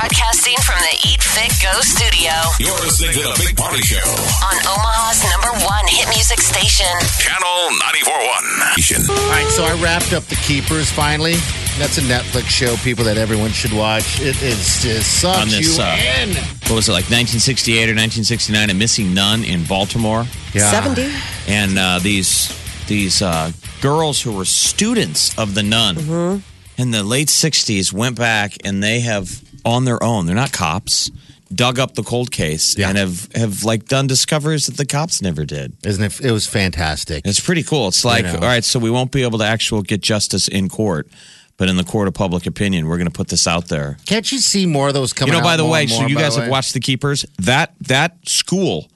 Broadcasting from the Eat Fit Go studio You're listening to the Big Party Show. on Omaha's number one hit music station. Channel 941. All right, so I wrapped up The Keepers finally. That's a Netflix show, people, that everyone should watch. It is just sucks On this, you uh, in. what was it like 1968 or 1969 a missing nun in baltimore Yeah. 70. and uh, these these uh, girls who were students of the nun Mm-hmm. In the late 60s went back and they have on their own they're not cops dug up the cold case Yeah. and have have like done discoveries that the cops never did Isn't it? It was fantastic. it's pretty cool it's like all right so we won't be able to actually get justice in court but in the court of public opinion we're going to put this out there Can't you see more of those coming you know, by the way, so you guys have watched The Keepers. That that school,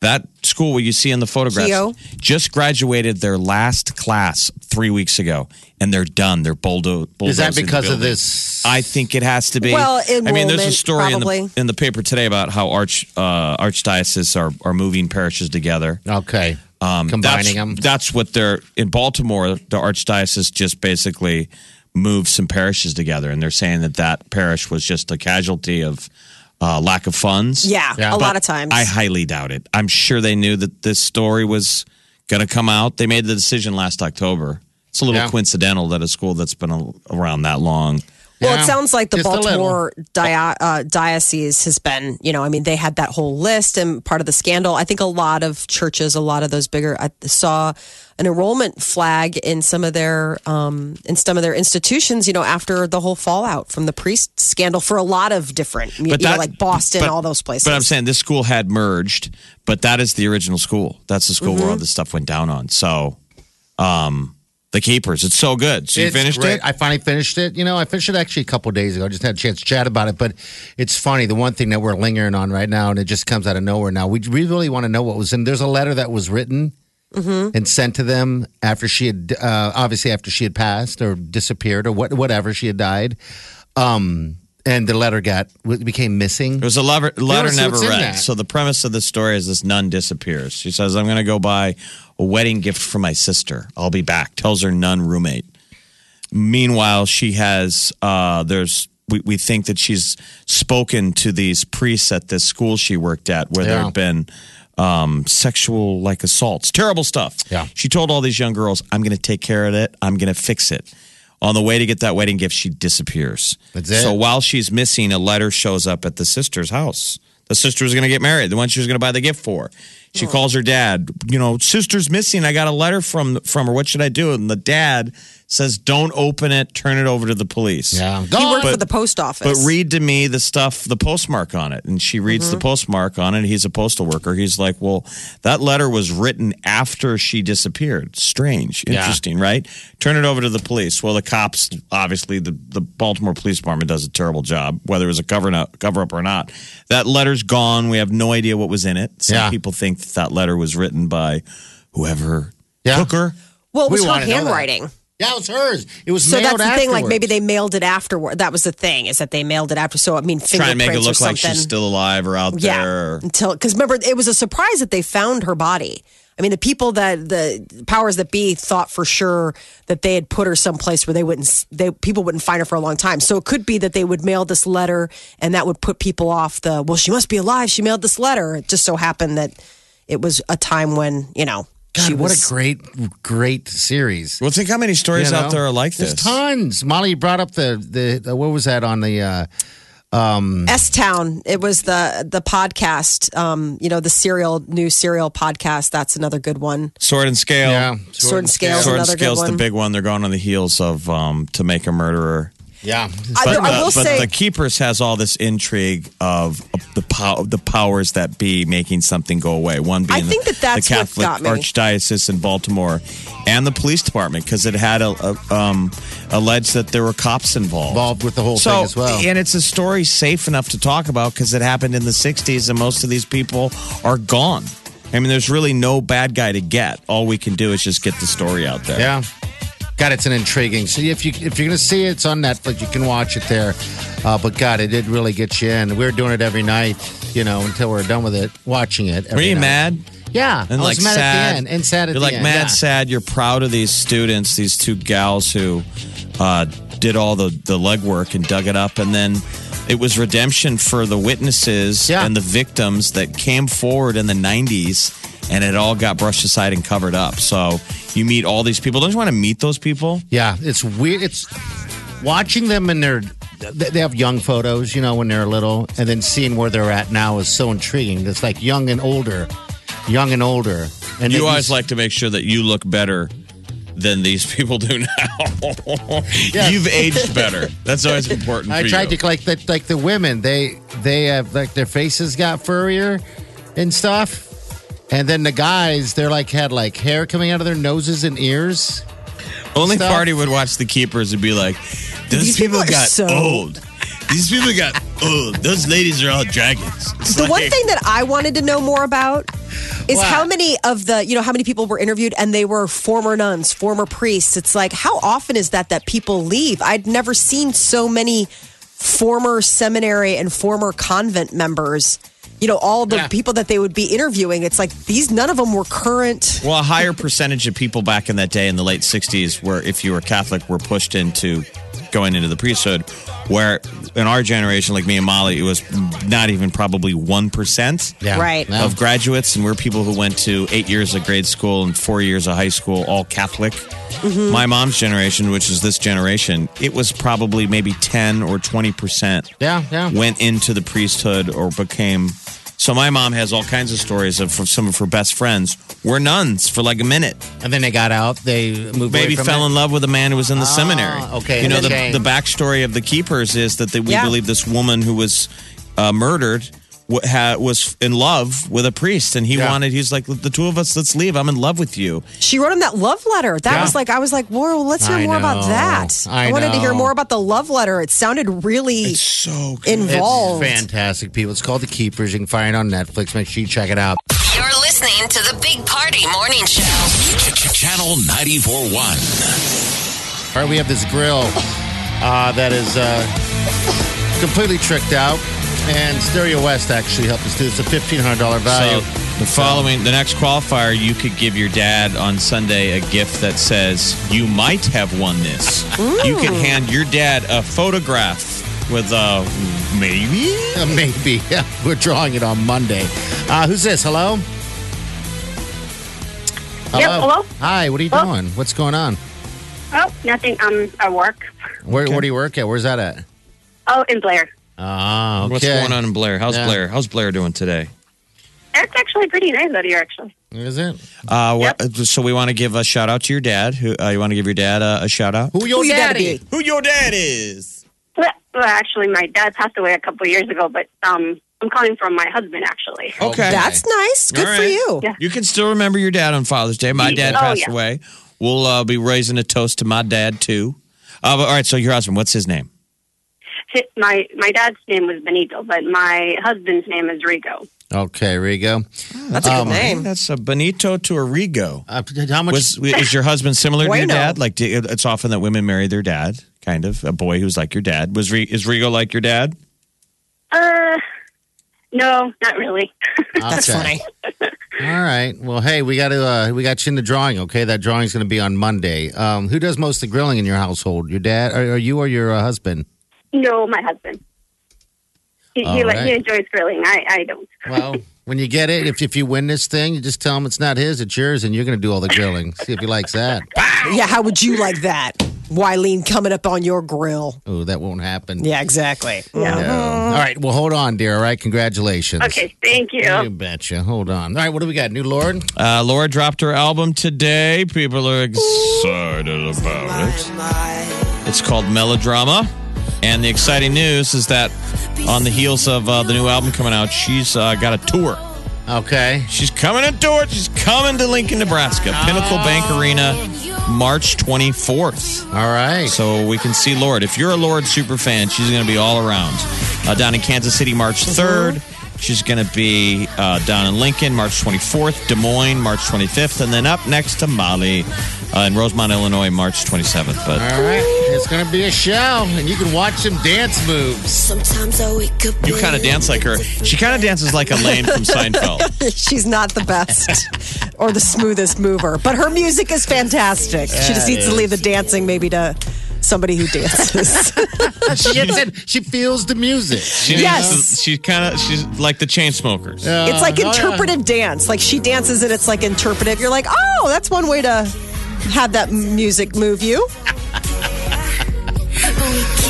that school where you see in the photographs, Keo? just graduated their last class three weeks ago, and they're done. They're bulldo- bulldozing. Is that the because of building. this? I think it has to be. Well, I mean, there's a enrollment, story in the, in the paper today about how arch uh, archdiocese are are moving parishes together. Okay. Um, Combining that's, them. That's what they're in Baltimore. The archdiocese just basically moved some parishes together, and they're saying that that parish was just a casualty of uh, lack of funds. Yeah, Yeah. a lot of times. I highly doubt it. I'm sure they knew that this story was going to come out. They made the decision last October. It's a little Yeah. coincidental that a school that's been a- around that long. Well, Yeah, it sounds like the just. Baltimore dia- uh, diocese has been, you know, I mean, they had that whole list and part of the scandal. I think a lot of churches, a lot of those bigger, I saw an enrollment flag in some of their um, in some of their institutions. You know, after the whole fallout from the priest scandal for a lot of different, you know, like Boston, but- all those places. But I'm saying this school had merged, but that is the original school. That's the school Mm-hmm. where all this stuff went down on. So, um, the Keepers, it's so good. So you It's finished great. it? I finally finished it. You know, I finished it actually a couple days ago. I just had a chance to chat about it. But it's funny. The one thing that we're lingering on right now, and it just comes out of nowhere now, we we really want to know what was in. There's a letter that was written Mm-hmm. and sent to them after she had, uh, obviously after she had passed or disappeared or what, whatever she had died. Um, and the letter got became missing. It was a letter, letter never read. So the premise of the story is this nun disappears. She says, "I'm going to go buy a wedding gift for my sister. I'll be back." Tells her nun roommate. Meanwhile, she has uh, there's we, we think that she's spoken to these priests at this school she worked at where there Yeah. had been um, sexual like assaults, terrible stuff. Yeah. She told all these young girls, "I'm going to take care of it. I'm going to fix it." On the way to get that wedding gift, she disappears. That's it. So while she's missing, a letter shows up at the sister's house. The sister was going to get married, the one she was going to buy the gift for. She oh. calls her dad. You know, sister's missing. I got a letter from from her. What should I do? And the dad says, "Don't open it. Turn it over to the police." Yeah, he go worked but- for the post office. But read to me the stuff, the postmark on it. And she reads the mm-hmm. postmark on it. He's a postal worker. He's like, well, that letter was written after she disappeared. Strange. Yeah. Interesting, right? Turn it over to the police. Well, the cops, obviously, the, the Baltimore Police Department does a terrible job, whether it was a cover up, cover up or not. That letter's gone. We have no idea what was in it. Some Yeah. people think that, that letter was written by whoever Yeah. took her. well, it We was her wanna that. handwriting. Yeah, it was hers. It was So that's mailed the thing. Like maybe they mailed it afterward. That was the thing is that they mailed it after. So I mean, Try to make it look like she's still alive or out Yeah, there. until because remember it was a surprise that they found her body. I mean, the people that the powers that be thought for sure that they had put her someplace where they wouldn't, they people wouldn't find her for a long time. So it could be that they would mail this letter, and that would put people off the. Well, she must be alive. She mailed this letter. It just so happened that it was a time when you know God, she what was. a great, great series. Well, think how many stories You know? out there are like There's this. tons. Molly brought up the, the the what was that on the uh S Town. It was the the podcast. Um, you know, the serial new serial podcast. That's another good one. Sword and Scale. yeah Sword and Scale. Sword and another good Scale's the big one. They're going on the heels of um, To Make a Murderer. Yeah. I, But, I the, will but say, the keepers has all this intrigue of, of the pow- the powers that be making something go away. One being I think the, that that's the Catholic. Archdiocese in Baltimore and the police department because it had a, a, um, alleged that there were cops involved. Involved with the whole so, thing as well. and it's a story safe enough to talk about because it happened in the '60s, and most of these people are gone. I mean, there's really no bad guy to get. All we can do is just get the story out there. Yeah. God, it's an intriguing. So if you if you're gonna see it, it's on Netflix. You can watch it there. Uh, but God, it did really get you in. We're doing it every night, you know, until we're done with it, watching it. Were you night. mad? Yeah, and I like was mad sad at the end, and sad at You're the like end. mad, yeah. sad. You're proud of these students, these two gals who uh, did all the the legwork and dug it up, and then it was redemption for the witnesses Yeah. and the victims that came forward in the '90s, and it all got brushed aside and covered up. So you meet all these people. Don't you want to meet those people? Yeah, it's weird. It's watching them and their. They have young photos, you know, when they're little, and then seeing where they're at now is so intriguing. It's like young and older, young and older. And You always like to make sure that you look better than these people do now. You've aged better. That's always important. I tried you. to like the like the women. They they have like their faces got furrier and stuff, and then the guys they're like had like hair coming out of their noses and ears. Only stuff. party would watch the keepers and be like, "Those These people, people got so- old. These people got old. Those ladies are all dragons." It's the one thing that I wanted to know more about is What? how many of the, you know, how many people were interviewed and they were former nuns, former priests. It's like, how often is that that people leave? I'd never seen so many former seminary and former convent members. You know, all the Yeah. people that they would be interviewing. It's like these, none of them were current. Well, a higher percentage of people back in that day in the late 60s, where if you were Catholic, were pushed into going into the priesthood. Where in our generation, like me and Molly, it was not even probably 1%. Yeah, Right. Yeah. of graduates, and we're people who went to eight years of grade school and four years of high school, all Catholic. Mm-hmm. My mom's generation, which is this generation, it was probably maybe 10 or 20% yeah, yeah. went into the priesthood or became. So my mom has all kinds of stories of from some of her best friends were nuns for like a minute. And then they got out. They moved. away Maybe from fell it. in love with a man who was in the Ah, seminary. okay, you know the, the backstory of the keepers is that they, we Yeah. believe this woman who was uh, murdered w- ha, was in love with a priest, and he Yeah. wanted. He's like, the two of us, let's leave. I'm in love with you. She wrote him that love letter. That Yeah. was like, I was like, whoa let's hear I more about that. I wanted to hear more about the love letter. It sounded really So involved. It's fantastic, people. It's called The Keepers. You can find it on Netflix. Make sure you check it out. You're listening to the Big Party Morning Show. Channel 94.1. All right, we have this grill uh, that is uh, completely tricked out. And Stereo West actually helped us do this. It's a $1,500 value. So the following, the next qualifier, you could give your dad on Sunday a gift that says you might have won this. You can hand your dad a photograph with a maybe. Uh, maybe. Yeah, we're drawing it on Monday. Uh, who's this? Hello? hello. Hi, what are you Hello? doing? What's going on? Oh, nothing. I'm at work. Where, where do you work at? Where's that at? Oh, in Blair. Ah, okay. What's going on in Blair? How's Yeah. Blair? How's Blair doing today? It's actually pretty nice out here, actually. Is it? Uh, what, So we want to give a shout out to your dad. Who uh, you want to give your dad a, a shout out? Who your Who you gotta daddy? Who your dad is? Well, well, actually, my dad passed away a couple of years ago, but um, I'm calling from my husband, actually. Okay, That's nice. Good All for you. Yeah. You can still remember your dad on Father's Day. My dad Oh, passed yeah. away. We'll uh, be raising a toast to my dad too. Uh, but, all right, so your husband, what's his name? Hi- My my dad's name was Benito, but my husband's name is Rigo. Okay, Rigo. That's a good name. That's a Benito to a Rigo. Uh, how much? Was is your husband similar to your dad? Like, do, it's often that women marry their dad, kind of a boy who's like your dad. Was is Rigo like your dad? Uh, no, not really. That's funny. All right. Well, hey, we got to uh, we got you in the drawing. Okay, that drawing's going to be on Monday. Um, who does most of the grilling in your household? Your dad, or, or you, or your uh, husband? No, my husband. He, he, right. he enjoys grilling. I, I don't. Well, when you get it, if if you win this thing, you just tell him it's not his, it's yours, and you're going to do all the grilling. See if he likes that. Yeah, how would you like that? Wileen coming up on your grill. Oh, that won't happen. Yeah, exactly. No. All right. Well, hold on, dear. All right. Congratulations. Okay, thank you. You betcha. Hold on. All right. What do we got? New Lorde? Uh, Lorde dropped her album today. People are excited about it. It's called Melodrama. And the exciting news is that on the heels of uh, the new album coming out, she's uh, got a tour. Okay. She's coming to tour. She's coming to Lincoln, Nebraska, Pinnacle Bank Arena, March 24th. All right. So we can see Lorde. If you're a Lorde super fan, she's going to be all around. Uh, down in Kansas City, March 3rd. She's going to be uh, down in Lincoln, March 24th. Des Moines, March 25th. And then up next to Molly uh, in Rosemont, Illinois, March 27th. But All right. It's going to be a show, and you can watch some dance moves. Sometimes I wake up. you kind of dance like her. She kind of dances like Elaine from Seinfeld. She's not the best or the smoothest mover, but her music is fantastic. she just needs it to leave the dancing maybe to somebody who dances. she gets it. She feels the music. She Yes. needs She kind of, she's like the Chainsmokers. it's like oh, yeah. interpretive dance. Like she dances and it's like interpretive. You're like, oh, that's one way to have that music move you.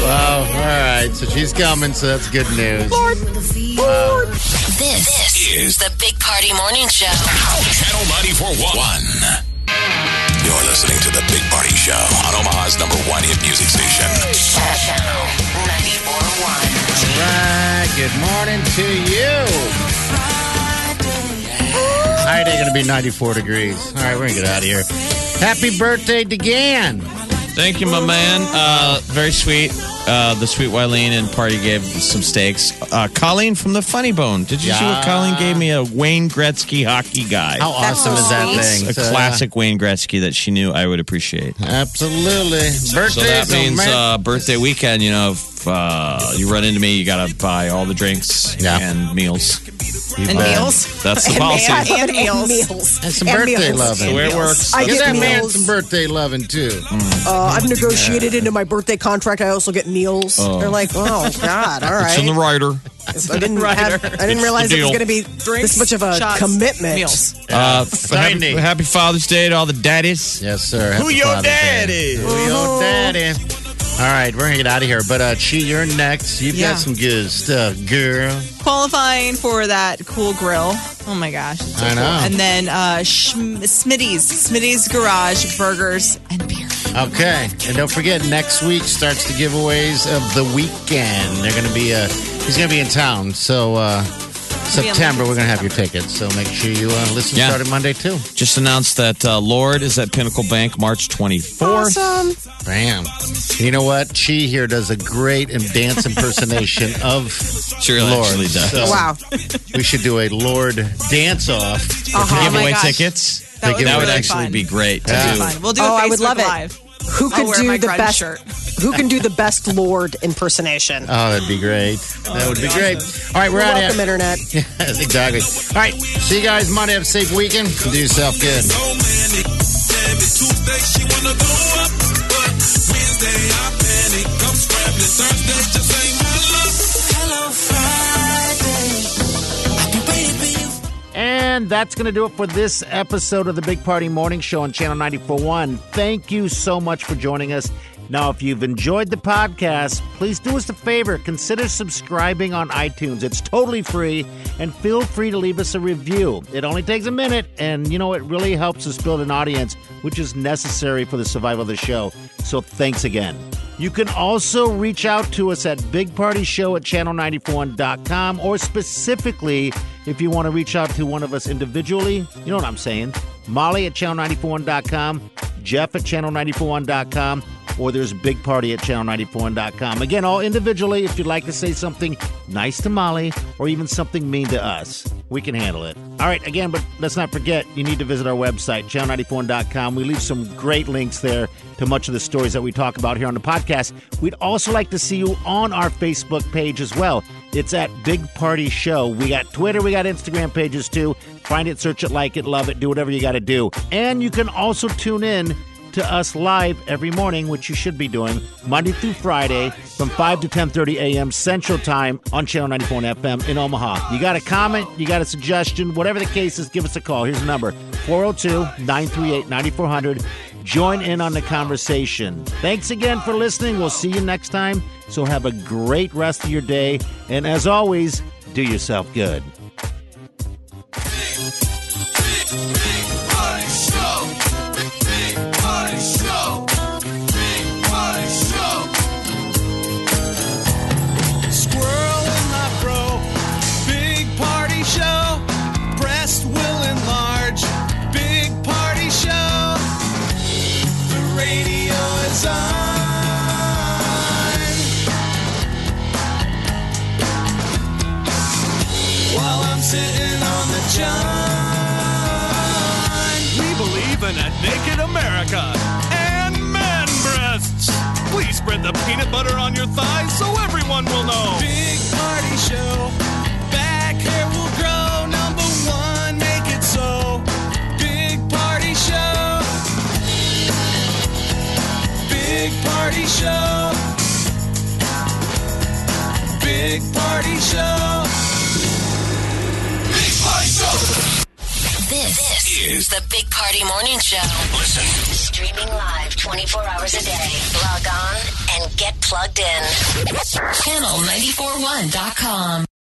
Oh, all right. So she's coming, so that's good news. This, this is the Big Party Morning Show. Channel 94.1. You're listening to The Big Party Show on Omaha's number one hit music station. Channel 94.1. Right. Good morning to you. High day going to be 94 degrees. All right, we're going to get out of here. Happy birthday, DeGan. Thank you, my man. Uh, very sweet. Uh, the sweet Wileen and party gave some steaks. Uh, Colleen from the Funny Bone. Did you see what Colleen gave me? A Wayne Gretzky hockey guy. How awesome is that thing? a So, classic Wayne Gretzky that she knew I would appreciate. Absolutely. Birthdays, So that oh, means man. uh, birthday weekend. You know, if uh, you run into me, you got to buy all the drinks Yeah. and meals. And bet. meals. That's the And policy. meals. And meals. meals. And some And birthday meals. loving. the way it works. I Give get that man some birthday loving, too. Uh, I've negotiated into my birthday contract. I also get meals. They're like, oh God, all right. It's in the right. rider. I didn't, have, I didn't It's realize it was going to be Drinks, this much of a shots, commitment. Meals. Uh, happy, happy Father's Day to all the daddies. Yes, sir. Who your Father's Day. daddy? Who your daddy? All right, we're gonna get out of here. But uh, Chi, you're next. You've Yeah. got some good stuff, girl. Qualifying for that cool grill. Oh my gosh. so I cool. know. And then uh, Schm- Smitty's, Smitty's Garage, burgers, and beer. Okay, and don't forget next week starts the giveaways of the weekend. They're gonna be uh, he's gonna be in town, so uh, September we're gonna have your tickets. So make sure you uh, listen Yeah. starting Monday too. Just announced that uh, Lorde is at Pinnacle Bank March 24th. Awesome. Bam. You know what? Chi here does a great and dance impersonation of She really Lorde. actually does. So Wow. we should do a Lorde dance off. Oh Give away gosh. tickets. That would, That be would really actually fun. be great to Yeah. do. We'll do Oh, a I would Facebook love it. Live. Who could do my the best? shirt. Who can do the best Lorde impersonation? Oh, that'd be great. that would be great. All right, we're You're out welcome, of here. Internet. Yes, exactly. All right, see you guys Monday. Have a safe weekend. Do yourself good. And that's going to do it for this episode of the Big Party Morning Show on Channel 941. Thank you so much for joining us. Now, if you've enjoyed the podcast, please do us a favor. Consider subscribing on iTunes. It's totally free, and feel free to leave us a review. It only takes a minute, and you know, it really helps us build an audience, which is necessary for the survival of the show. So, thanks again. You can also reach out to us at bigpartyshow at channel94.com or specifically if you want to reach out to one of us individually. You know what I'm saying. Molly at channel94.com, Jeff at channel941.com, or there's Big Party at channel94.com. Again, all individually if you'd like to say something nice to Molly or even something mean to us. We can handle it. All right, again, but let's not forget, you need to visit our website, channel94.com. We leave some great links there to much of the stories that we talk about here on the podcast. We'd also like to see you on our Facebook page as well. It's at Big Party Show. We got Twitter, we got Instagram pages too. Find it, search it, like it, love it, do whatever you got to do. And you can also tune in to us live every morning, which you should be doing Monday through Friday from 5 to 10:30 a.m. Central Time on Channel 94 FM in Omaha. You got a comment, you got a suggestion, whatever the case is, give us a call. Here's the number: 402-938-9400. Join in on the conversation. Thanks again for listening. We'll see you next time. So have a great rest of your day, and as always, do yourself good. On the john. We believe in a naked America and man breasts. Please spread the peanut butter on your thighs so everyone will know. The Big Party Morning Show. Listen. Streaming live 24 hours a day. Log on and get plugged in. Channel941.com.